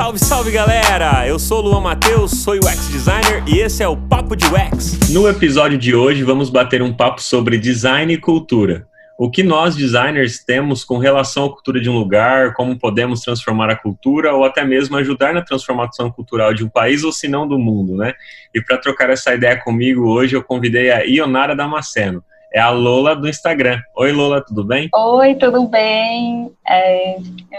Salve, salve galera! Eu sou o Luan Matheus, sou UX designer e esse é o Papo de UX. No episódio de hoje vamos bater um papo sobre design e cultura. O que nós designers temos com relação à cultura de um lugar, como podemos transformar a cultura ou até mesmo ajudar na transformação cultural de um país ou se não do mundo, né? E para trocar essa ideia comigo hoje eu convidei a Ionara Damasceno é a Lola do Instagram. Oi, Lola, tudo bem? Oi, tudo bem? É,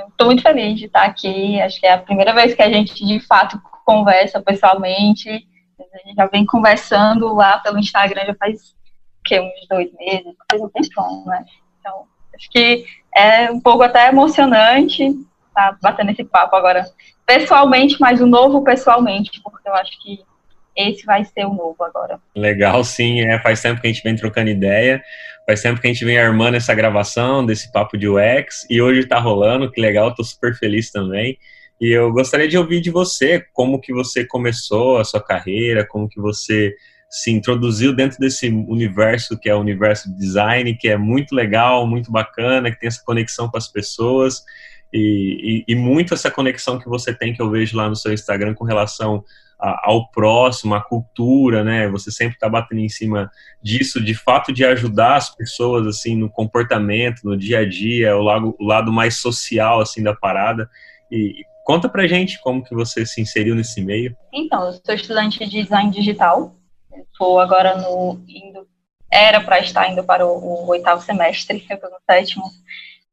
Estou muito feliz de estar aqui. Acho que é a primeira vez que a gente, de fato, conversa pessoalmente. A gente já vem conversando lá pelo Instagram já faz que, uns dois meses, faz um tempão, né? Então, acho que é um pouco até emocionante estar tá batendo esse papo agora pessoalmente, mas o novo pessoalmente, porque eu acho que esse vai ser o novo agora. Legal, sim. É, faz tempo que a gente vem trocando ideia, faz tempo que a gente vem armando essa gravação desse papo de UX e hoje está rolando, que legal, estou super feliz também. E eu gostaria de ouvir de você como que você começou a sua carreira, como que você se introduziu dentro desse universo que é o universo de design, que é muito legal, muito bacana, que tem essa conexão com as pessoas e, e, e muito essa conexão que você tem que eu vejo lá no seu Instagram com relação ao próximo, à cultura, né? Você sempre está batendo em cima disso, de fato de ajudar as pessoas assim no comportamento, no dia a dia, o lado, o lado mais social assim da parada. E conta pra gente como que você se inseriu nesse meio. Então, eu sou estudante de design digital. Estou agora no indo era para estar indo para o, o, oitavo semestre, eu estou no sétimo.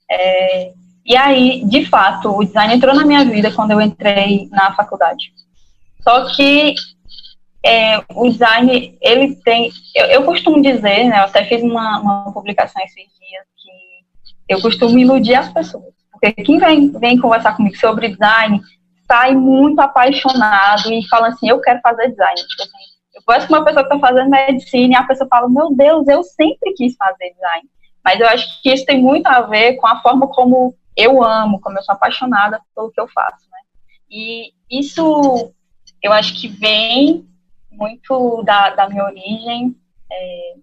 É, e aí, de fato, o design entrou na minha vida quando eu entrei na faculdade. Só que é, o design, ele tem. Eu, eu, costumo dizer, né? Eu até fiz uma, uma publicação esses dias que eu costumo iludir as pessoas. Porque quem vem, vem conversar comigo sobre design sai muito apaixonado e fala assim: eu quero fazer design. Tipo assim, eu conheço uma pessoa que está fazendo medicina e a pessoa fala: meu Deus, eu sempre quis fazer design. Mas eu acho que isso tem muito a ver com a forma como eu amo, como eu sou apaixonada pelo que eu faço, né? E isso eu acho que vem muito da, da minha origem, é,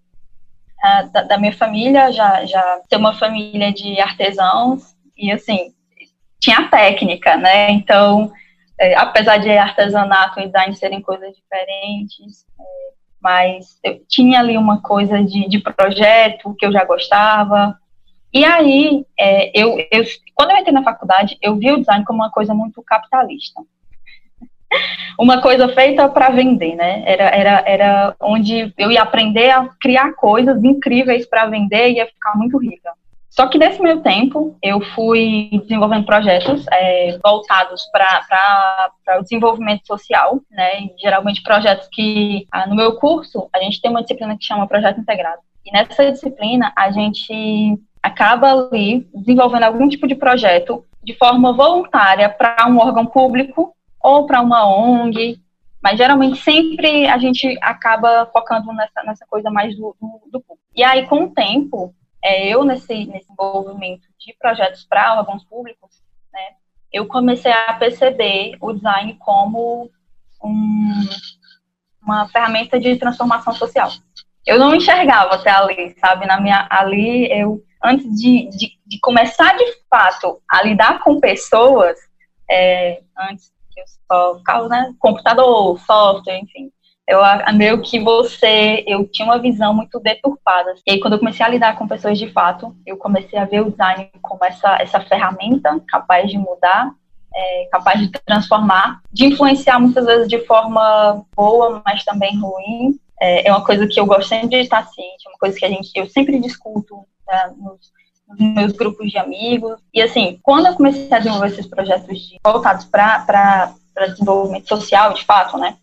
a, da, da, minha família, já, já ter uma família de artesãos, e assim, tinha técnica, né? Então, é, apesar de artesanato e design serem coisas diferentes, é, mas eu tinha ali uma coisa de, de projeto que eu já gostava. E aí, é, eu, eu, quando eu entrei na faculdade, eu vi o design como uma coisa muito capitalista uma coisa feita para vender, né? Era, era, era onde eu ia aprender a criar coisas incríveis para vender e ia ficar muito rica. Só que nesse meio tempo, eu fui desenvolvendo projetos é, voltados para o desenvolvimento social, né? E, geralmente projetos que, ah, no meu curso, a gente tem uma disciplina que chama Projeto Integrado. E nessa disciplina, a gente acaba ali desenvolvendo algum tipo de projeto de forma voluntária para um órgão público ou para uma ONG, mas geralmente sempre a gente acaba focando nessa, nessa coisa mais do, do, público. E aí, com o tempo, é, eu nesse, nesse envolvimento de projetos para órgãos públicos, né, eu comecei a perceber o design como um, uma ferramenta de transformação social. Eu não enxergava até ali, sabe? Na minha ali, eu antes de, de, de começar de fato a lidar com pessoas, é, antes eu só né, computador, software, enfim. Eu meio que você, eu tinha uma visão muito deturpada. E aí, quando eu comecei a lidar com pessoas de fato, eu comecei a ver o design como essa, essa ferramenta capaz de mudar, é, capaz de transformar, de influenciar muitas vezes de forma boa, mas também ruim. É, é uma coisa que eu gosto sempre de estar ciente, é uma coisa que a gente, eu sempre discuto né, nos, nos meus grupos de amigos. E assim, quando eu comecei a desenvolver esses projetos de, voltados para desenvolvimento social, de fato, né?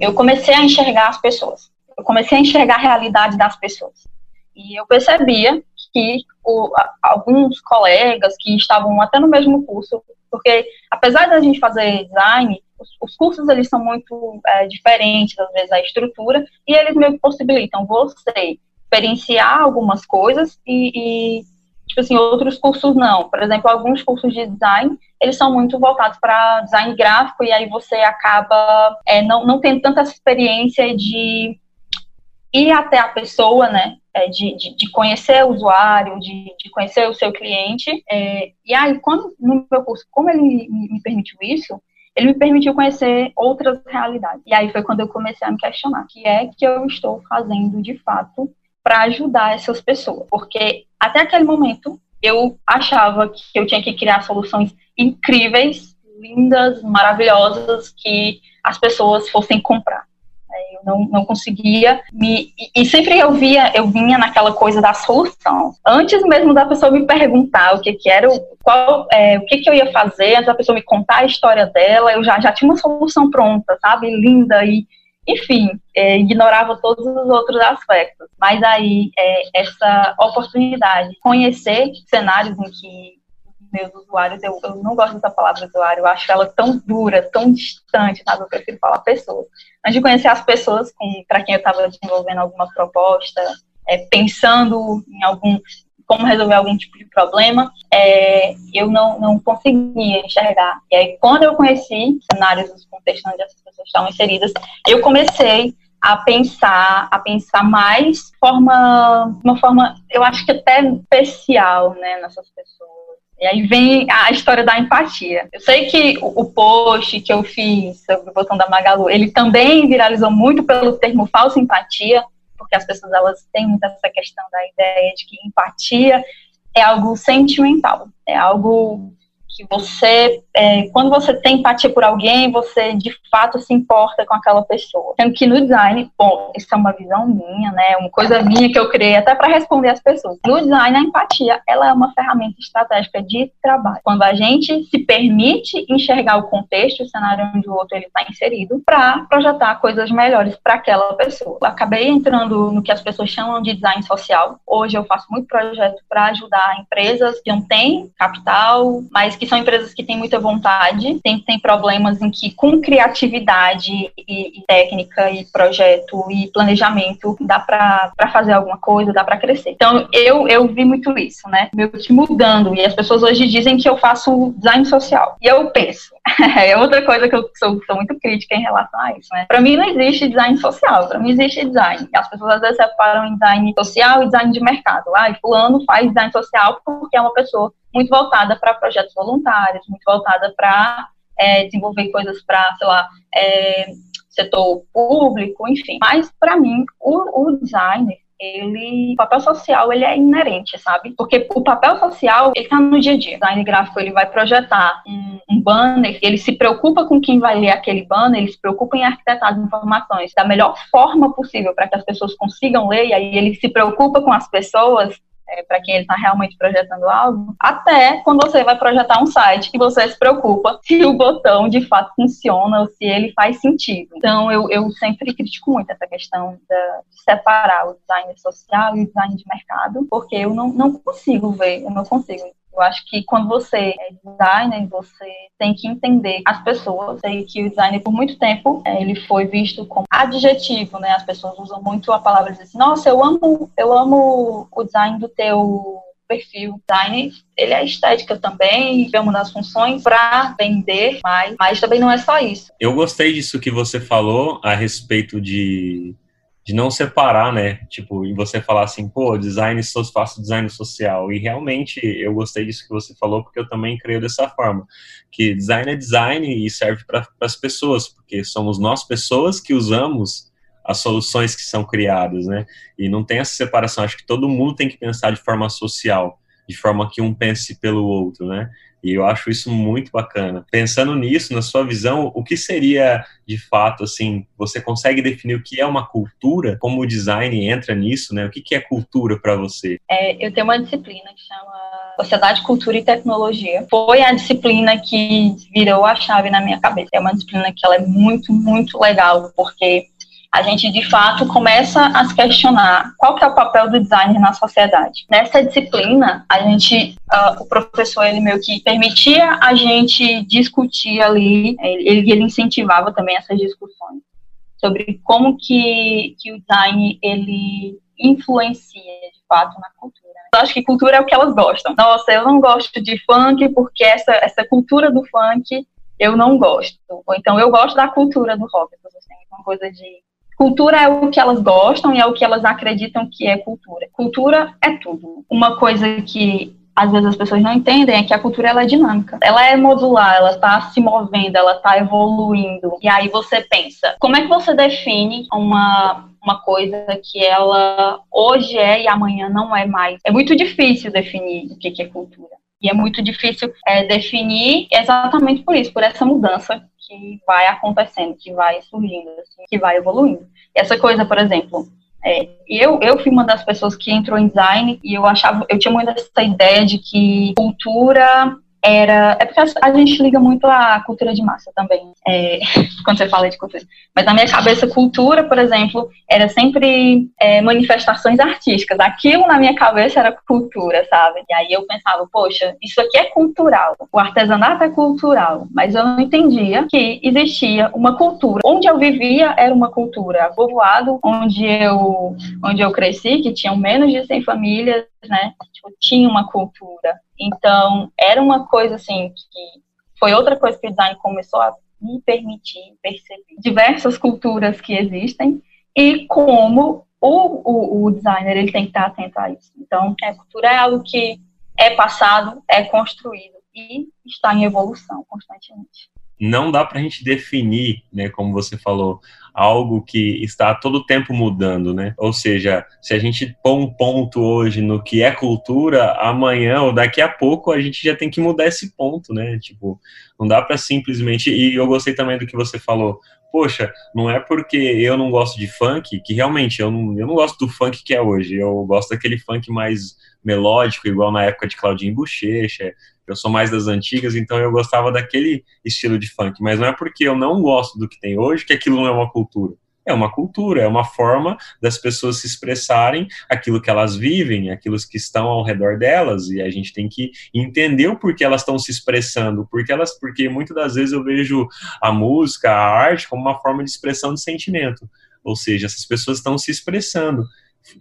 Eu comecei a enxergar as pessoas. Eu comecei a enxergar a realidade das pessoas. E eu percebia que o, alguns colegas que estavam até no mesmo curso, porque apesar da gente fazer design, os, os cursos eles são muito é, diferentes, às vezes, a estrutura, e eles me possibilitam você experienciar algumas coisas e, e tipo assim, outros cursos não. Por exemplo, alguns cursos de design, eles são muito voltados para design gráfico e aí você acaba é, não, não tendo tanta experiência de ir até a pessoa, né, é, de, de, de, conhecer o usuário, de, de conhecer o seu cliente. É, e aí, quando no meu curso, como ele me, me permitiu isso, ele me permitiu conhecer outras realidades. E aí foi quando eu comecei a me questionar, que é que eu estou fazendo de fato para ajudar essas pessoas? Porque até aquele momento eu achava que eu tinha que criar soluções incríveis, lindas, maravilhosas que as pessoas fossem comprar. É, eu não, não conseguia me. E, sempre eu via, eu vinha naquela coisa da solução. Antes mesmo da pessoa me perguntar o que, que era, qual, é, o que, que eu ia fazer, antes da pessoa me contar a história dela, eu já, já tinha uma solução pronta, sabe? Linda e. Enfim, é, ignorava todos os outros aspectos. Mas aí, é, essa oportunidade, conhecer cenários em que meus usuários, eu, eu não gosto dessa palavra usuário, eu acho ela tão dura, tão distante, sabe? Eu prefiro falar pessoas. Antes de conhecer as pessoas para quem eu estava desenvolvendo alguma proposta, é, pensando em algum como resolver algum tipo de problema, é, eu não, não conseguia enxergar. E aí, quando eu conheci cenários dos contextos onde essas pessoas estavam inseridas, eu comecei a pensar, a pensar mais forma, uma forma, eu acho que até especial, né, nessas pessoas. E aí vem a história da empatia. Eu sei que o post que eu fiz sobre o botão da Magalu, ele também viralizou muito pelo termo falsa empatia, porque as pessoas elas têm muito essa questão da ideia de que empatia é algo sentimental, é algo que você, é, quando você tem empatia por alguém, você de fato se importa com aquela pessoa. Sendo que no design, bom, isso é uma visão minha, né, uma coisa minha que eu criei até para responder as pessoas. No design, a empatia, ela é uma ferramenta estratégica de trabalho. Quando a gente se permite enxergar o contexto, o cenário onde o outro ele está inserido, para projetar coisas melhores para aquela pessoa. Eu acabei entrando no que as pessoas chamam de design social. Hoje eu faço muito projeto para ajudar empresas que não têm capital, mas que são empresas que têm muita vontade, tem, tem problemas em que, com criatividade e, e técnica e projeto e planejamento, dá para fazer alguma coisa, dá para crescer. Então, eu, eu vi muito isso, né? Meu que mudando. E as pessoas hoje dizem que eu faço design social. E eu penso, é outra coisa que eu sou, sou muito crítica em relação a isso, né? Para mim não existe design social, para mim existe design. As pessoas às vezes separam design social e design de mercado. Ah, fulano faz design social porque é uma pessoa muito voltada para projetos voluntários, muito voltada para é, desenvolver coisas para, sei lá, é, setor público, enfim. Mas, para mim, o, o designer, ele, o papel social, ele é inerente, sabe? Porque o papel social, ele tá no dia a dia. O design gráfico, ele vai projetar um, um, banner, ele se preocupa com quem vai ler aquele banner, ele se preocupa em arquitetar as informações da melhor forma possível para que as pessoas consigam ler, e aí ele se preocupa com as pessoas é, para quem ele está realmente projetando algo, até quando você vai projetar um site que você se preocupa se o botão de fato funciona ou se ele faz sentido. Então, eu, eu sempre critico muito essa questão da, de separar o design social e o design de mercado, porque eu não, não consigo ver, eu não consigo eu acho que quando você é designer, você tem que entender as pessoas. Sei que o designer, por muito tempo, é, ele foi visto como adjetivo, né? As pessoas usam muito a palavra de assim, nossa, eu amo, eu amo o design do teu perfil design, ele é estética também, uma das funções para vender mais, mas também não é só isso. Eu gostei disso que você falou a respeito de de não separar, né? Tipo, e você falar assim, pô, design, faço design social. E realmente eu gostei disso que você falou, porque eu também creio dessa forma. Que design é design e serve para as pessoas, porque somos nós pessoas que usamos as soluções que são criadas, né? E não tem essa separação. Acho que todo mundo tem que pensar de forma social, de forma que um pense pelo outro, né? E eu acho isso muito bacana. Pensando nisso, na sua visão, o que seria de fato assim? Você consegue definir o que é uma cultura? Como o design entra nisso, né? O que é cultura para você? É, eu tenho uma disciplina que chama Sociedade, Cultura e Tecnologia. Foi a disciplina que virou a chave na minha cabeça. É uma disciplina que ela é muito, muito legal, porque a gente de fato começa a se questionar qual que é o papel do designer na sociedade. Nessa disciplina, a gente, uh, o professor ele meio que permitia a gente discutir ali, ele, ele incentivava também essas discussões sobre como que, que o design ele influencia de fato na cultura. Eu acho que cultura é o que elas gostam. Nossa, eu não gosto de funk porque essa, essa cultura do funk eu não gosto. Ou então eu gosto da cultura do rock. Assim, uma coisa de Cultura é o que elas gostam e é o que elas acreditam que é cultura. Cultura é tudo. Uma coisa que às vezes as pessoas não entendem é que a cultura ela é dinâmica. Ela é modular, ela está se movendo, ela está evoluindo. E aí você pensa, como é que você define uma uma coisa que ela hoje é e amanhã não é mais. É muito difícil definir o que é cultura. E é muito difícil é, definir exatamente por isso, por essa mudança que vai acontecendo, que vai surgindo, assim, que vai evoluindo. Essa coisa, por exemplo, é, eu, eu fui uma das pessoas que entrou em design e eu achava, eu tinha muito essa ideia de que cultura era. É porque a gente liga muito à cultura de massa também, é, quando você fala de cultura. Mas na minha cabeça, cultura, por exemplo, era sempre é, manifestações artísticas. Aquilo na minha cabeça era cultura, sabe? E aí eu pensava, poxa, isso aqui é cultural. O artesanato é cultural. Mas eu não entendia que existia uma cultura. Onde eu vivia era uma cultura. Povoado, onde eu, onde eu cresci, que tinham menos de 100 famílias, né? Tipo, tinha uma cultura. Então, era uma coisa assim que foi outra coisa que o design começou a me permitir perceber diversas culturas que existem e como o, o, o designer ele tem que estar atento a isso. Então, a cultura é algo que é passado, é construído e está em evolução constantemente não dá para a gente definir, né, como você falou, algo que está todo tempo mudando, né? Ou seja, se a gente põe um ponto hoje no que é cultura, amanhã ou daqui a pouco a gente já tem que mudar esse ponto, né? Tipo, não dá para simplesmente. E eu gostei também do que você falou. Poxa, não é porque eu não gosto de funk que realmente eu não, eu não gosto do funk que é hoje. Eu gosto daquele funk mais melódico, igual na época de Claudinho Bochecha, eu sou mais das antigas, então eu gostava daquele estilo de funk. Mas não é porque eu não gosto do que tem hoje que aquilo não é uma cultura. É uma cultura, é uma forma das pessoas se expressarem aquilo que elas vivem, aquilo que estão ao redor delas, e a gente tem que entender o porquê elas estão se expressando, porque elas, porque muitas das vezes eu vejo a música, a arte como uma forma de expressão de sentimento. Ou seja, essas pessoas estão se expressando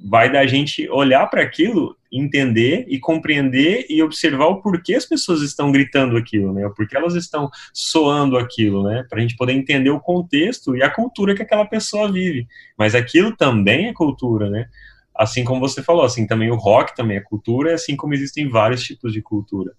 vai da gente olhar para aquilo, entender e compreender e observar o porquê as pessoas estão gritando aquilo, né? O porquê elas estão soando aquilo, né? Para a gente poder entender o contexto e a cultura que aquela pessoa vive. Mas aquilo também é cultura, né? Assim como você falou, assim também o rock também é cultura, assim como existem vários tipos de cultura.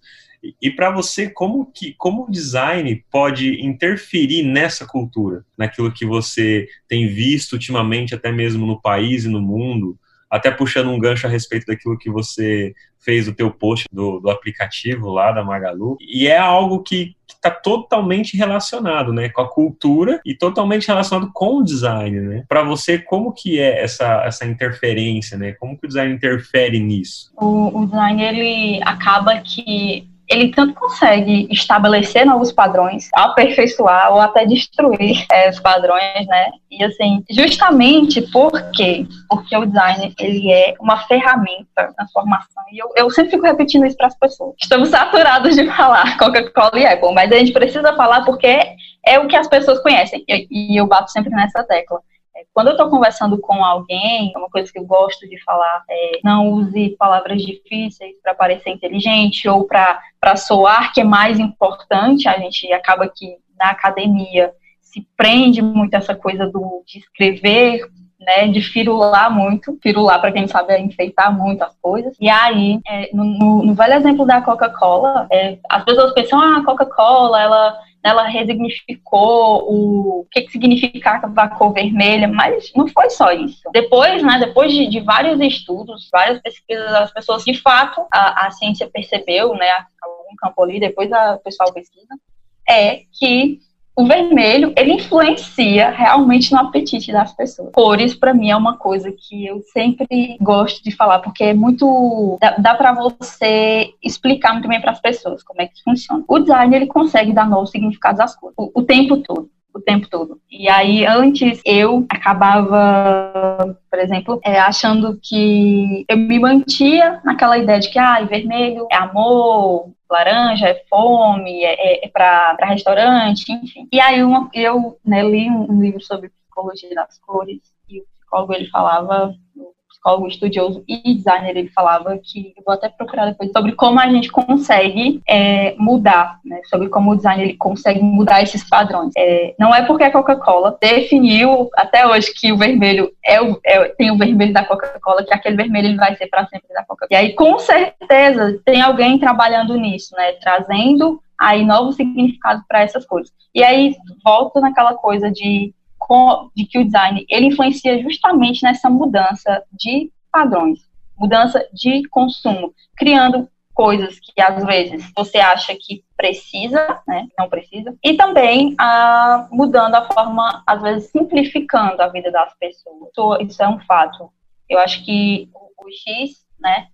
E, para você, como que como o design pode interferir nessa cultura, naquilo que você tem visto ultimamente, até mesmo no país e no mundo? Até puxando um gancho a respeito daquilo que você fez o teu post do, do aplicativo lá da Magalu. E é algo que está totalmente relacionado, né, com a cultura e totalmente relacionado com o design, né? Para você, como que é essa, essa interferência, né? Como que o design interfere nisso? O, o design ele acaba que ele tanto consegue estabelecer novos padrões, aperfeiçoar ou até destruir é, os padrões, né? E assim, justamente porque porque o design ele é uma ferramenta na formação. E eu, eu sempre fico repetindo isso para as pessoas. Estamos saturados de falar Coca-Cola e Apple, mas a gente precisa falar porque é o que as pessoas conhecem. E, e eu bato sempre nessa tecla. É, quando eu estou conversando com alguém, é uma coisa que eu gosto de falar é não use palavras difíceis para parecer inteligente ou para soar que é mais importante. A gente acaba que na academia se prende muito essa coisa do, de escrever né, de firular muito, firular para quem sabe é enfeitar muito as coisas. E aí, é, no, no, no, velho exemplo da Coca-Cola, é, as pessoas pensam, ah, a Coca-Cola, ela ela resignificou o, que, que significava a cor vermelha, mas não foi só isso. Depois, né, depois de, de vários estudos, várias pesquisas, as pessoas, de fato, a, a ciência percebeu, né, algum campo ali, depois a pessoal pesquisa, é que o vermelho, ele influencia realmente no apetite das pessoas. Cores, para mim, é uma coisa que eu sempre gosto de falar, porque é muito. dá, dá para você explicar muito bem para as pessoas como é que funciona. O design, ele consegue dar novos significados às cores, o, o tempo todo o tempo todo. E aí, antes, eu acabava, por exemplo, é, achando que eu me mantia naquela ideia de que, ah, vermelho é amor, laranja é fome, é, é, é para restaurante, enfim. E aí uma, eu né, li um livro sobre psicologia das cores e o psicólogo ele falava, o psicólogo estudioso e designer, ele falava que, eu vou até procurar depois, sobre como a gente consegue é, mudar, né, sobre como o design ele consegue mudar esses padrões. É, não é porque a Coca-Cola definiu até hoje que o vermelho é o, é, tem o vermelho da Coca-Cola, que aquele vermelho ele vai ser para sempre da Coca-Cola. E aí, com certeza, tem alguém trabalhando nisso, né, trazendo aí novos significados para essas coisas. E aí, volto naquela coisa de de que o design ele influencia justamente nessa mudança de padrões, mudança de consumo, criando coisas que às vezes você acha que precisa, né, não precisa, e também ah, mudando a forma, às vezes simplificando a vida das pessoas. Isso é um fato. Eu acho que o, X, né,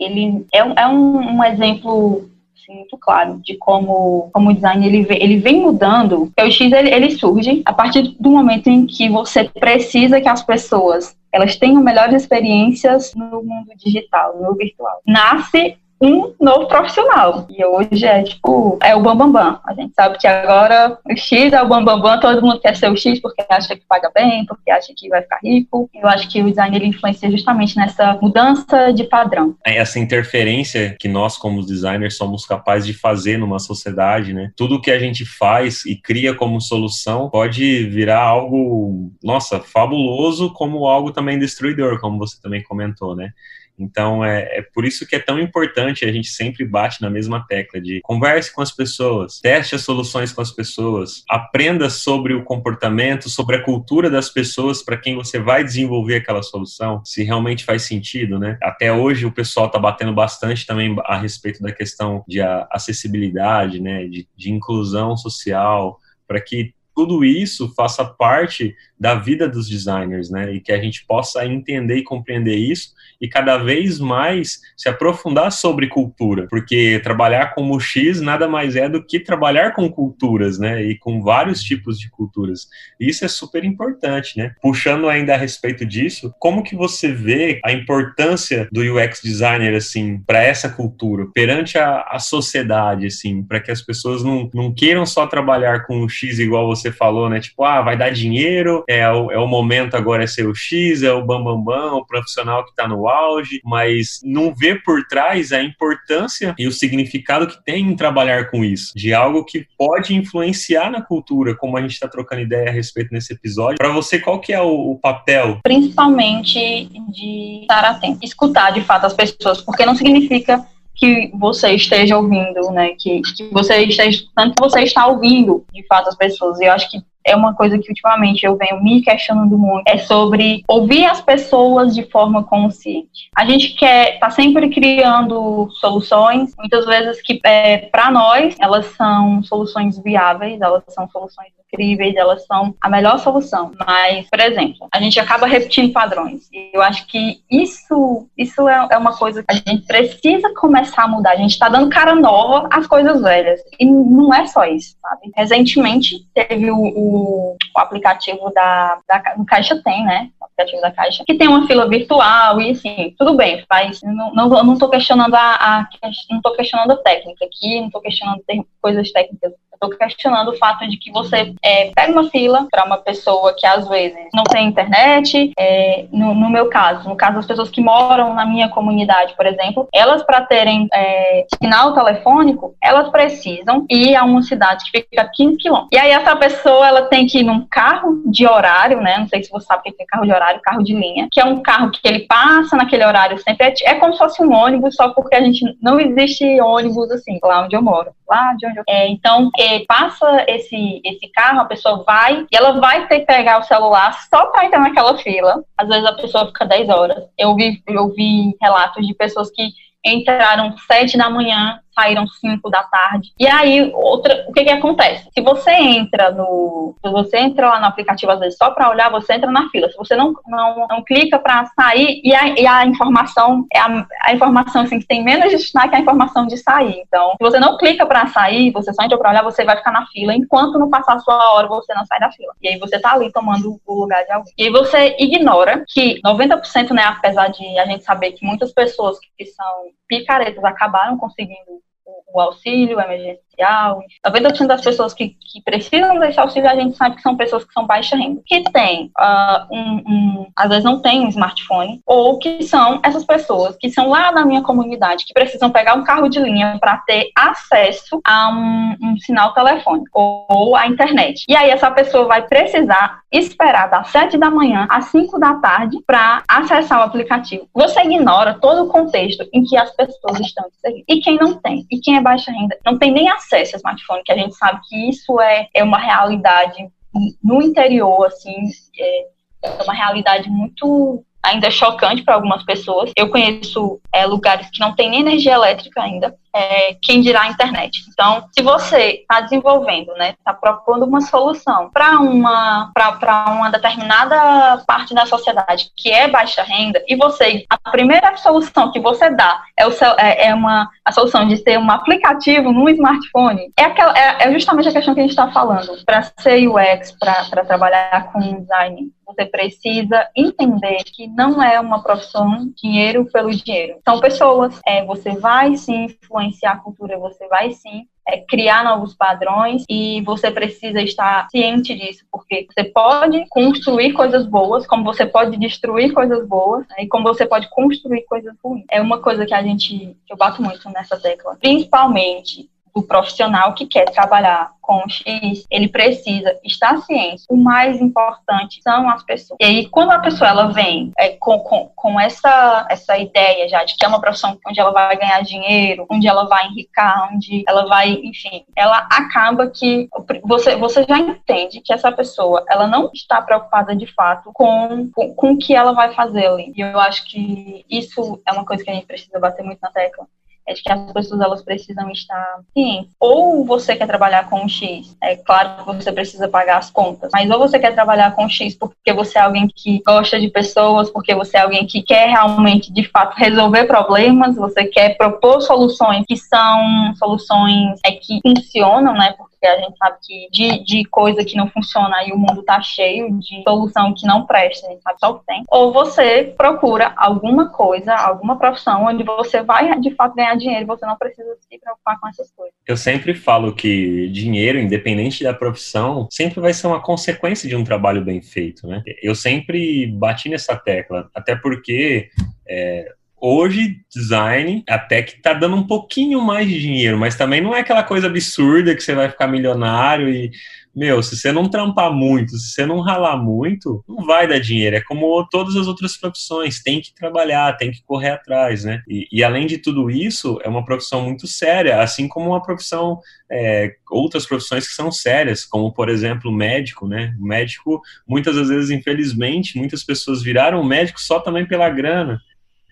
ele é, é um, um exemplo assim, muito claro de como, como o design ele, ele vem mudando. O X ele, ele surge a partir do momento em que você precisa que as pessoas elas tenham melhores experiências no mundo digital, no virtual. Nasce um novo profissional. E hoje é tipo, é o bambambam. Bam, bam. A gente sabe que agora o X é o bambambam, bam, bam, todo mundo quer ser o X porque acha que paga bem, porque acha que vai ficar rico. Eu acho que o design ele influencia justamente nessa mudança de padrão. É essa interferência que nós, como designers, somos capazes de fazer numa sociedade, né? Tudo que a gente faz e cria como solução pode virar algo, nossa, fabuloso, como algo também destruidor, como você também comentou, né? Então, é, é por isso que é tão importante, a gente sempre bate na mesma tecla de converse com as pessoas, teste as soluções com as pessoas, aprenda sobre o comportamento, sobre a cultura das pessoas para quem você vai desenvolver aquela solução, se realmente faz sentido, né? Até hoje o pessoal está batendo bastante também a respeito da questão de acessibilidade, né, de, de inclusão social, para que tudo isso faça parte da vida dos designers, né? E que a gente possa entender e compreender isso e cada vez mais se aprofundar sobre cultura, porque trabalhar como X nada mais é do que trabalhar com culturas, né? E com vários tipos de culturas. Isso é super importante, né? Puxando ainda a respeito disso, como que você vê a importância do UX designer assim para essa cultura perante a, a sociedade, assim, para que as pessoas não, não queiram só trabalhar com o X igual você falou, né? Tipo, ah, vai dar dinheiro, é o, é o momento agora é ser o X, é o bambambam, bam, bam, o profissional que está no auge, mas não vê por trás a importância e o significado que tem em trabalhar com isso, de algo que pode influenciar na cultura, como a gente está trocando ideia a respeito nesse episódio. Para você, qual que é o, o papel? Principalmente de estar atento, escutar de fato as pessoas, porque não significa que você esteja ouvindo, né? Que, que você esteja, tanto que você está ouvindo de fato as pessoas. E eu acho que é uma coisa que ultimamente eu venho me questionando muito, é sobre ouvir as pessoas de forma consciente. A gente quer tá sempre criando soluções, muitas vezes que é, para nós elas são soluções viáveis, elas são soluções incríveis, elas são a melhor solução. Mas, por exemplo, a gente acaba repetindo padrões. E eu acho que isso, isso é, é uma coisa que a gente precisa começar a mudar. A gente está dando cara nova às coisas velhas. E não é só isso, sabe? Recentemente teve o, o o, aplicativo da, da do Caixa tem, né? O aplicativo da Caixa, que tem uma fila virtual e assim, tudo bem, faz. Não, não, não tô questionando a, a não tô questionando a técnica aqui, não tô questionando coisas técnicas Estou questionando o fato de que você é, pega uma fila para uma pessoa que às vezes não tem internet. É, no, no, meu caso, no caso das pessoas que moram na minha comunidade, por exemplo, elas para terem é, sinal telefônico, elas precisam ir a uma cidade que fica a 15 quilômetros. E aí essa pessoa ela tem que ir num carro de horário, né? Não sei se você sabe o que é carro de horário, carro de linha, que é um carro que ele passa naquele horário sempre. É, é como se fosse um ônibus, só porque a gente não existe ônibus assim lá onde eu moro lá de onde eu... É, então, passa esse, esse carro, a pessoa vai e ela vai ter que pegar o celular só para entrar naquela fila. Às vezes a pessoa fica 10 horas. Eu vi, eu vi relatos de pessoas que entraram sete da manhã, saíram 5 da tarde. E aí, outra, o que que acontece? Se você entra no, se você entra lá no aplicativo às vezes só para olhar, você entra na fila. Se você não não, não clica para sair e a, e a informação é a, a, informação assim que tem menos destaque é a informação de sair. Então, se você não clica para sair, você só entra para olhar, você vai ficar na fila enquanto não passar a sua hora, você não sai da fila. E aí você tá ali tomando o lugar de alguém. E aí você ignora que 90%, né, apesar de a gente saber que muitas pessoas que são picaretas acabaram conseguindo o o auxílio emergencial social. 90% das pessoas que, que precisam desse auxílio, a gente sabe que são pessoas que são baixa renda, que têm, uh, um, um, às vezes não tem um smartphone, ou que são essas pessoas que são lá na minha comunidade, que precisam pegar um carro de linha para ter acesso a um, um sinal telefônico ou, ou à internet. E aí essa pessoa vai precisar esperar das 7 da manhã às 5 da tarde para acessar o aplicativo. Você ignora todo o contexto em que as pessoas estão. E quem não tem, e quem é baixa renda, não tem nem acesso ao smartphone, que a gente sabe que isso é, é uma realidade no interior, assim, é, é uma realidade muito ainda chocante para algumas pessoas. Eu conheço é, lugares que não tem nem energia elétrica ainda, é, quem dirá a internet. Então, se você está desenvolvendo, né, está propondo uma solução para uma para uma determinada parte da sociedade que é baixa renda e você a primeira solução que você dá é, o seu, é, é uma a solução de ter um aplicativo no smartphone é, aquela, é, é justamente a questão que a gente está falando para ser UX para trabalhar com design você precisa entender que não é uma profissão dinheiro pelo dinheiro. São pessoas. É, você vai se influenciar a cultura, você vai sim é, criar novos padrões e você precisa estar ciente disso, porque você pode construir coisas boas, como você pode destruir coisas boas, né, e como você pode construir coisas ruins. É uma coisa que a gente, que eu bato muito nessa tecla, principalmente o profissional que quer trabalhar com X, ele precisa estar ciente. O mais importante são as pessoas. E aí, quando a pessoa ela vem é, com, com, com essa, essa ideia já de que é uma profissão onde ela vai ganhar dinheiro, onde ela vai enricar, onde ela vai, enfim, ela acaba que você, você já entende que essa pessoa ela não está preocupada de fato com, com, com o que ela vai fazer ali. E eu acho que isso é uma coisa que a gente precisa bater muito na tecla é de que as pessoas elas precisam estar cientes. Ou você quer trabalhar com X, é claro que você precisa pagar as contas, mas ou você quer trabalhar com X porque você é alguém que gosta de pessoas, porque você é alguém que quer realmente, de fato, resolver problemas, você quer propor soluções que são soluções é, que funcionam, né? Porque a gente sabe que de, de coisa que não funciona e o mundo tá cheio de solução que não presta, a gente sabe só o que tem. Ou você procura alguma coisa, alguma profissão onde você vai de fato ganhar dinheiro e você não precisa se preocupar com essas coisas. Eu sempre falo que dinheiro, independente da profissão, sempre vai ser uma consequência de um trabalho bem feito, né? Eu sempre bati nessa tecla, até porque é, Hoje, design até que tá dando um pouquinho mais de dinheiro, mas também não é aquela coisa absurda que você vai ficar milionário e, meu, se você não trampar muito, se você não ralar muito, não vai dar dinheiro. É como todas as outras profissões, tem que trabalhar, tem que correr atrás, né? E, e além de tudo isso, é uma profissão muito séria, assim como uma profissão, é, outras profissões que são sérias, como, por exemplo, médico, né? O médico, muitas das vezes, infelizmente, muitas pessoas viraram médico só também pela grana.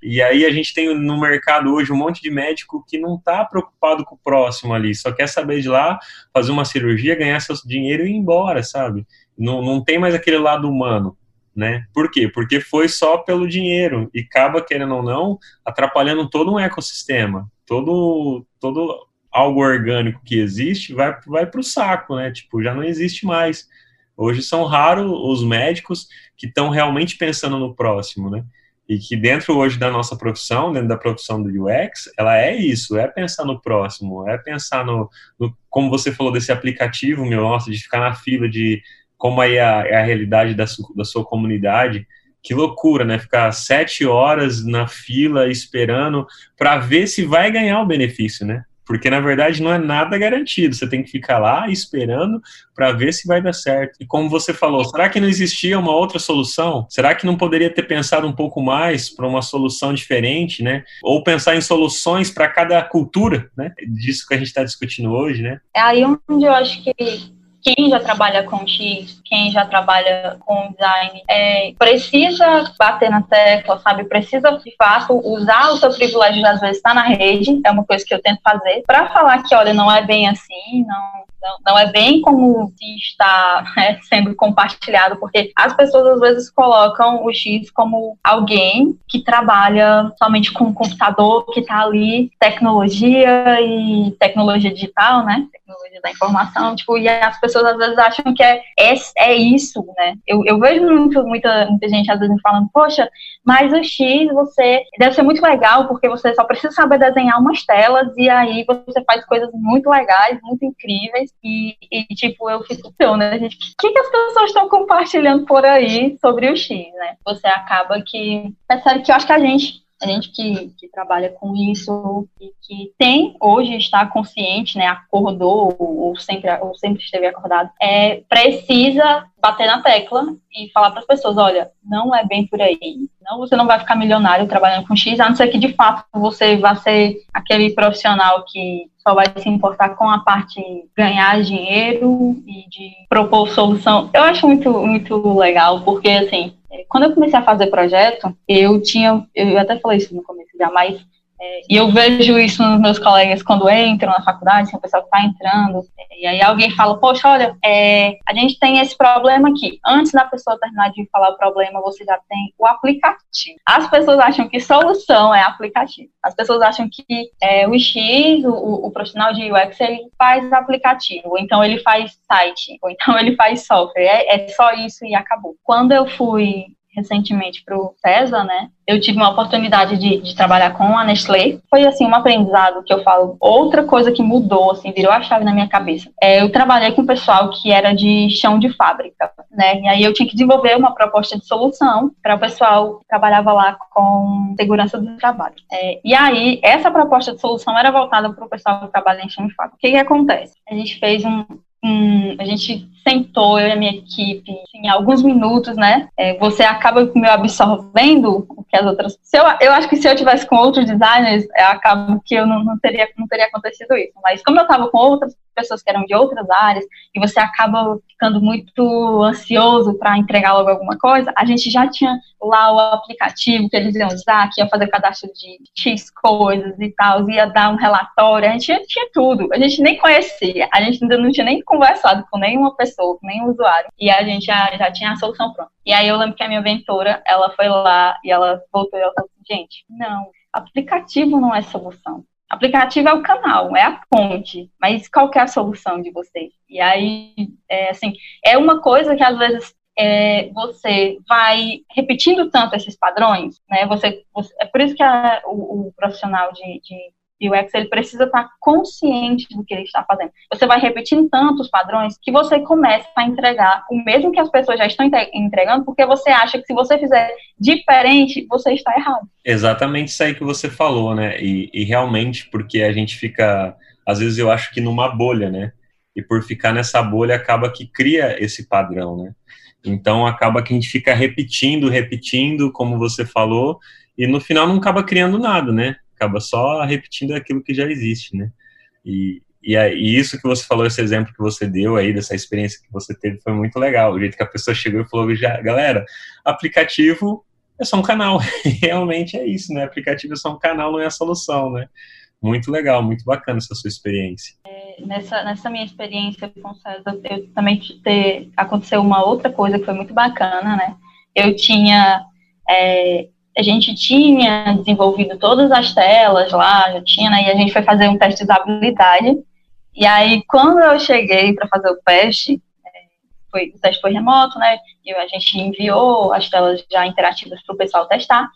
E aí a gente tem no mercado hoje um monte de médico que não está preocupado com o próximo ali, só quer saber de lá, fazer uma cirurgia, ganhar seu dinheiro e ir embora, sabe? Não, não tem mais aquele lado humano, né? Por quê? Porque foi só pelo dinheiro e acaba, querendo ou não, atrapalhando todo um ecossistema, todo, todo algo orgânico que existe vai, vai para o saco, né? Tipo, já não existe mais. Hoje são raros os médicos que estão realmente pensando no próximo, né? E que dentro hoje da nossa profissão, dentro da profissão do UX, ela é isso, é pensar no próximo, é pensar no, no como você falou desse aplicativo, meu, nossa, de ficar na fila, de como é a, é a realidade da, su, da sua comunidade, que loucura, né? Ficar sete horas na fila esperando para ver se vai ganhar o benefício, né? Porque na verdade não é nada garantido. Você tem que ficar lá esperando para ver se vai dar certo. E como você falou, será que não existia uma outra solução? Será que não poderia ter pensado um pouco mais para uma solução diferente, né? Ou pensar em soluções para cada cultura, né? Disso que a gente está discutindo hoje, né? É aí onde eu acho que quem já trabalha com X, quem já trabalha com design, é, precisa bater na tecla, sabe? Precisa, de fato, usar o seu privilégio de, às vezes, estar na rede, é uma coisa que eu tento fazer, para falar que, olha, não é bem assim, não Não, não é bem como está né, sendo compartilhado, porque as pessoas às vezes colocam o X como alguém que trabalha somente com computador, que está ali, tecnologia e tecnologia digital, né? Tecnologia da informação, tipo, e as pessoas às vezes acham que é, é, é isso, né? Eu, eu vejo muito, muita, muita gente às vezes falando, poxa, mas o X você deve ser muito legal, porque você só precisa saber desenhar umas telas e aí você faz coisas muito legais, muito incríveis. E, e tipo, eu fico, então, né, gente? O que, que as pessoas estão compartilhando por aí sobre o X, né? Você acaba que. É sério que eu acho que a gente a gente que, que trabalha com isso e que tem hoje está consciente, né, acordou ou sempre ou sempre esteve acordado, é precisa bater na tecla e falar para as pessoas, olha, não é bem por aí. Não, você não vai ficar milionário trabalhando com X, a não ser que de fato você vá ser aquele profissional que só vai se importar com a parte de ganhar dinheiro e de propor solução. Eu acho muito muito legal porque assim quando eu comecei a fazer projeto, eu tinha, eu até falei isso no começo já, mas e eu vejo isso nos meus colegas quando entram na faculdade, o pessoal está entrando, e aí alguém fala, poxa, olha, é, a gente tem esse problema aqui. Antes da pessoa terminar de falar o problema, você já tem o aplicativo. As pessoas acham que solução é aplicativo. As pessoas acham que é, o X, o, o, profissional de UX, ele faz aplicativo, ou então ele faz site, ou então ele faz software. É, é só isso e acabou. Quando eu fui recentemente para o PESA, né? Eu tive uma oportunidade de, de, trabalhar com a Nestlé. Foi, assim, um aprendizado que eu falo. Outra coisa que mudou, assim, virou a chave na minha cabeça. É, eu trabalhei com o pessoal que era de chão de fábrica, né? E aí eu tinha que desenvolver uma proposta de solução para o pessoal que trabalhava lá com segurança do trabalho. É, e aí, essa proposta de solução era voltada para o pessoal que trabalha em chão de fábrica. O que, que acontece? A gente fez um, Hum, a gente sentou, eu e a minha equipe, em alguns minutos, né? É, você acaba me absorvendo o que as outras. Se eu, eu acho que se eu tivesse com outros designers, eu acabo que eu não, não, teria, não teria acontecido isso. Mas como eu estava com outras pessoas que eram de outras áreas, e você acaba ficando muito ansioso para entregar logo alguma coisa, a gente já tinha lá o aplicativo que eles iam usar, que ia fazer cadastro de X coisas e tal, ia dar um relatório, a gente tinha, tinha tudo, a gente nem conhecia, a gente ainda não tinha nem conversado com nenhuma pessoa, com nenhum usuário, e a gente já, já tinha a solução pronta. E aí eu lembro que a minha mentora, ela foi lá e ela voltou e ela falou assim, gente, não, aplicativo não é solução. Aplicativo é o canal, é a ponte, mas qual é a solução de vocês? E aí, é, assim, é uma coisa que às vezes é, você vai repetindo tanto esses padrões, né? Você, você é por isso que a, o, o, profissional de, de e o UX ele precisa estar consciente do que ele está fazendo. Você vai repetindo tantos padrões que você começa a entregar o mesmo que as pessoas já estão entregando, porque você acha que se você fizer diferente, você está errado. Exatamente isso aí que você falou, né? E, e realmente, porque a gente fica, às vezes eu acho que numa bolha, né? E por ficar nessa bolha acaba que cria esse padrão, né? Então acaba que a gente fica repetindo, repetindo, como você falou, e no final não acaba criando nada, né? Acaba só repetindo aquilo que já existe, né? E, e, e, isso que você falou, esse exemplo que você deu aí, dessa experiência que você teve, foi muito legal. O jeito que a pessoa chegou e falou, já, galera, aplicativo é só um canal. Realmente é isso, né? Aplicativo é só um canal, não é a solução, né? Muito legal, muito bacana essa sua experiência. É, nessa, nessa minha experiência com o César, eu também ter, aconteceu uma outra coisa que foi muito bacana, né? Eu tinha é, a gente tinha desenvolvido todas as telas lá, já tinha, né? E a gente foi fazer um teste de usabilidade. E aí, quando eu cheguei para fazer o teste, é, foi, o teste foi remoto, né? E a gente enviou as telas já interativas para o pessoal testar.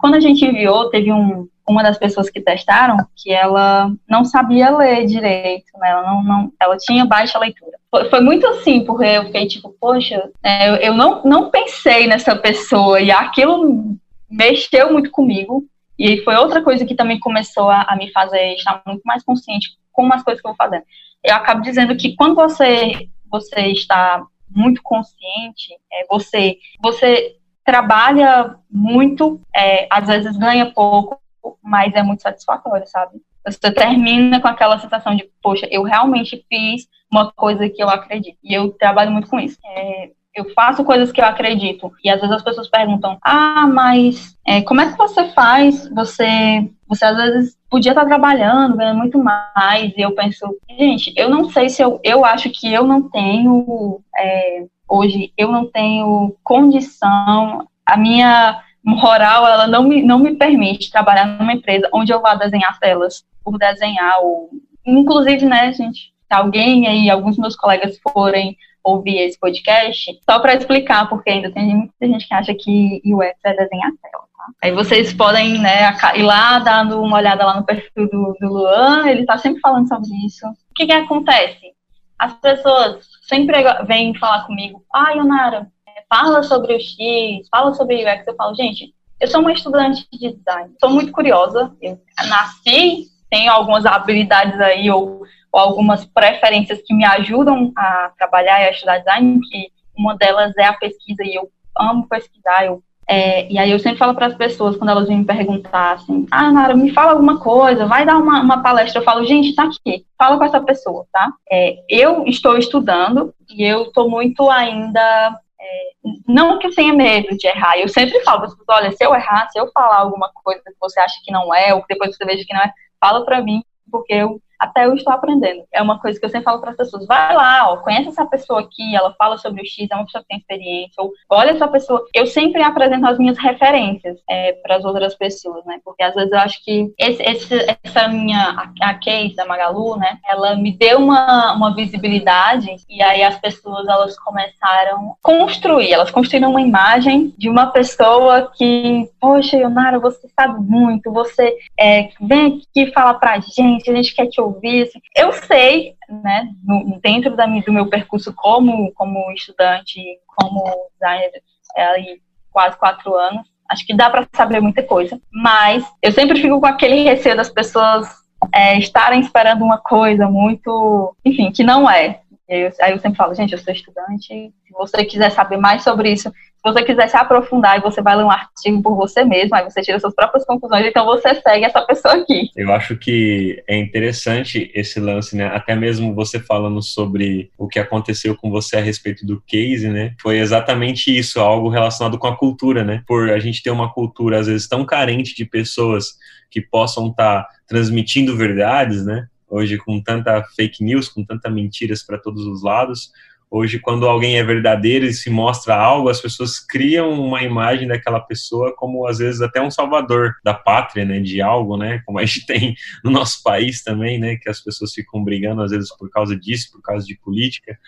Quando a gente enviou, teve um, uma das pessoas que testaram que ela não sabia ler direito, né? Ela, não, não, ela tinha baixa leitura. Foi, foi muito assim, porque eu fiquei tipo, poxa, é, eu, eu não, não pensei nessa pessoa e aquilo mexeu muito comigo. E foi outra coisa que também começou a, a me fazer estar muito mais consciente com as coisas que eu vou fazendo. Eu acabo dizendo que quando você, você está muito consciente, é, você, você trabalha muito, é, às vezes ganha pouco, mas é muito satisfatório, sabe? Você termina com aquela sensação de, poxa, eu realmente fiz uma coisa que eu acredito. E eu trabalho muito com isso. É, eu faço coisas que eu acredito. E às vezes as pessoas perguntam: ah, mas é, como é que você faz? Você, você às vezes podia estar trabalhando, ganhando muito mais. E eu penso, gente, eu não sei se eu, eu acho que eu não tenho, é, hoje, eu não tenho condição, a minha moral, ela não me, não me permite trabalhar numa empresa onde eu vá desenhar telas por desenhar, ou, inclusive, né, gente, se alguém aí, alguns meus colegas forem ouvir esse podcast, só para explicar, porque ainda tem muita gente que acha que UX é desenhar tela. Tá? Aí vocês podem né, ir lá, dando uma olhada lá no perfil do, do Luan, ele está sempre falando sobre isso. O que, que acontece? As pessoas sempre vêm falar comigo, ah, Yonara, é, fala sobre o X, fala sobre o UX. Eu falo, gente, eu sou uma estudante de design, sou muito curiosa, eu nasci, tenho algumas habilidades aí, ou ou algumas preferências que me ajudam a trabalhar e a estudar design, que uma delas é a pesquisa, e eu amo pesquisar, eu é, e aí eu sempre falo para as pessoas, quando elas me perguntar assim, ah, Nara, me fala alguma coisa, vai dar uma, uma palestra. Eu falo, gente, tá aqui, fala com essa pessoa, tá? É, eu estou estudando e eu estou muito ainda. É, não que eu tenha medo de errar, eu sempre falo para as pessoas, olha, se eu errar, se eu falar alguma coisa que você acha que não é, ou que depois você veja que não é, fala para mim, porque eu até eu estou aprendendo. É uma coisa que eu sempre falo para as pessoas: vai lá, ó, conhece essa pessoa aqui, ela fala sobre o X, é uma pessoa que tem experiência, ou olha essa pessoa. Eu sempre apresento as minhas referências é, para as outras pessoas, né? Porque às vezes eu acho que esse, esse, essa minha, a, a case da Magalu, né, ela me deu uma, uma visibilidade e aí as pessoas elas começaram a construir, elas construíram uma imagem de uma pessoa que, poxa, Ionara, você sabe muito, você é, vem aqui falar pra gente, a gente quer te ouvir. Assim. Eu sei, né, no, dentro da, do meu percurso como, como estudante, como designer, é, quase quatro anos, acho que dá para saber muita coisa, mas eu sempre fico com aquele receio das pessoas é, estarem esperando uma coisa muito, enfim, que não é. Eu, aí eu sempre falo, gente, eu sou estudante, se você quiser saber mais sobre isso, se você quiser se aprofundar você vai ler um artigo por você mesmo, aí você tira suas próprias conclusões, então você segue essa pessoa aqui. Eu acho que é interessante esse lance, né? Até mesmo você falando sobre o que aconteceu com você a respeito do case, né? Foi exatamente isso, algo relacionado com a cultura, né? Por a gente ter uma cultura, às vezes, tão carente de pessoas que possam estar tá transmitindo verdades, né? Hoje, com tanta fake news, com tanta mentiras para todos os lados, Hoje, quando alguém é verdadeiro e se mostra algo, as pessoas criam uma imagem daquela pessoa como, às vezes, até um salvador da pátria, né, de algo, né, como a gente tem no nosso país também, né, que as pessoas ficam brigando, às vezes, por causa disso, por causa de política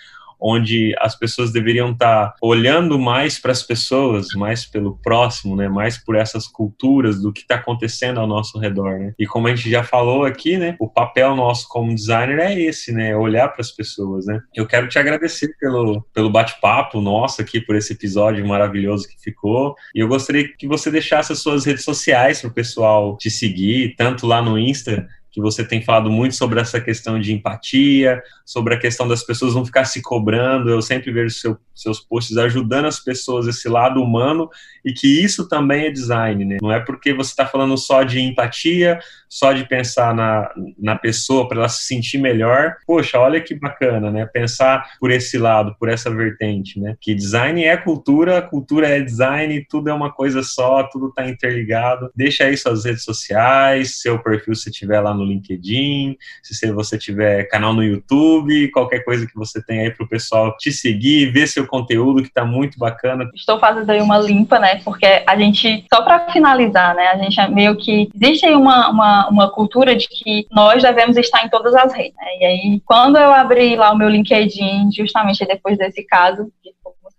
onde as pessoas deveriam estar olhando mais para as pessoas, mais pelo próximo, né, mais por essas culturas do que está acontecendo ao nosso redor, né? E como a gente já falou aqui, né, o papel nosso como designer é esse, né, olhar para as pessoas, né? Eu quero te agradecer pelo pelo bate-papo nosso aqui por esse episódio maravilhoso que ficou. E eu gostaria que você deixasse as suas redes sociais para o pessoal te seguir, tanto lá no Insta que você tem falado muito sobre essa questão de empatia, sobre a questão das pessoas não ficar se cobrando. Eu sempre vejo seu, seus posts ajudando as pessoas esse lado humano e que isso também é design, né? Não é porque você está falando só de empatia, só de pensar na, na pessoa para ela se sentir melhor. Poxa, olha que bacana, né? Pensar por esse lado, por essa vertente, né? Que design é cultura, cultura é design, tudo é uma coisa só, tudo está interligado. Deixa aí suas redes sociais, seu perfil se tiver lá no LinkedIn, se você tiver canal no YouTube, qualquer coisa que você tem aí para o pessoal te seguir, ver seu conteúdo que está muito bacana. Estou fazendo aí uma limpa, né? Porque a gente, só para finalizar, né? A gente é meio que existe aí uma, uma, uma cultura de que nós devemos estar em todas as redes. Né? E aí, quando eu abri lá o meu LinkedIn, justamente depois desse caso,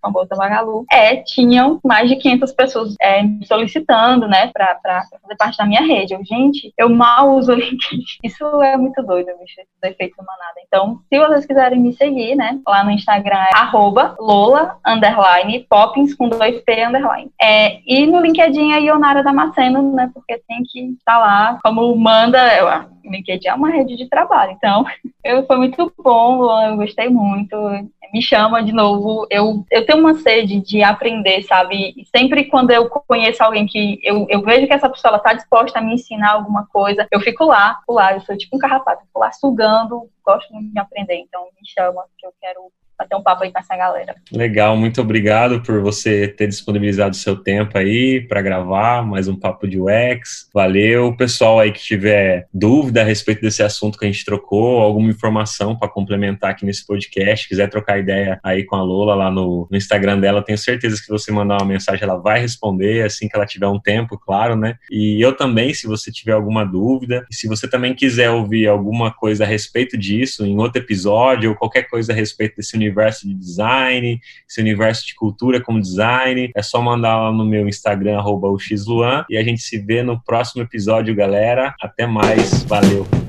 famosa Magalu, é, tinham mais de 500 pessoas é, me solicitando, né, pra, pra, fazer parte da minha rede. Eu, gente, eu mal uso o LinkedIn. Isso é muito doido, bicho, esse efeito manada. Então, se vocês quiserem me seguir, né, lá no Instagram é arroba Lola, underline, Poppins, com dois P, underline. É, e no LinkedIn é Ionara Damasceno, né, porque tem que estar tá lá, como manda, eu, LinkedIn é uma rede de trabalho. Então, eu, foi muito bom, eu gostei muito. Me chama de novo. Eu, eu tenho uma sede de aprender, sabe? E sempre quando eu conheço alguém que eu, eu vejo que essa pessoa está disposta a me ensinar alguma coisa, eu fico lá, fico lá. Eu sou tipo um carrapato, fico lá sugando, gosto muito de aprender. Então, me chama, que eu quero bater um papo aí com essa galera. Legal, muito obrigado por você ter disponibilizado o seu tempo aí para gravar mais um papo de UX. Valeu, pessoal aí que tiver dúvida a respeito desse assunto que a gente trocou, alguma informação para complementar aqui nesse podcast, quiser trocar ideia aí com a Lola lá no, no Instagram dela, tenho certeza que você mandar uma mensagem ela vai responder assim que ela tiver um tempo, claro, né? E eu também, se você tiver alguma dúvida, e se você também quiser ouvir alguma coisa a respeito disso em outro episódio ou qualquer coisa a respeito desse universo de design, esse universo de cultura como design, é só mandar lá no meu Instagram, arroba e a gente se vê no próximo episódio, galera. Até mais, valeu!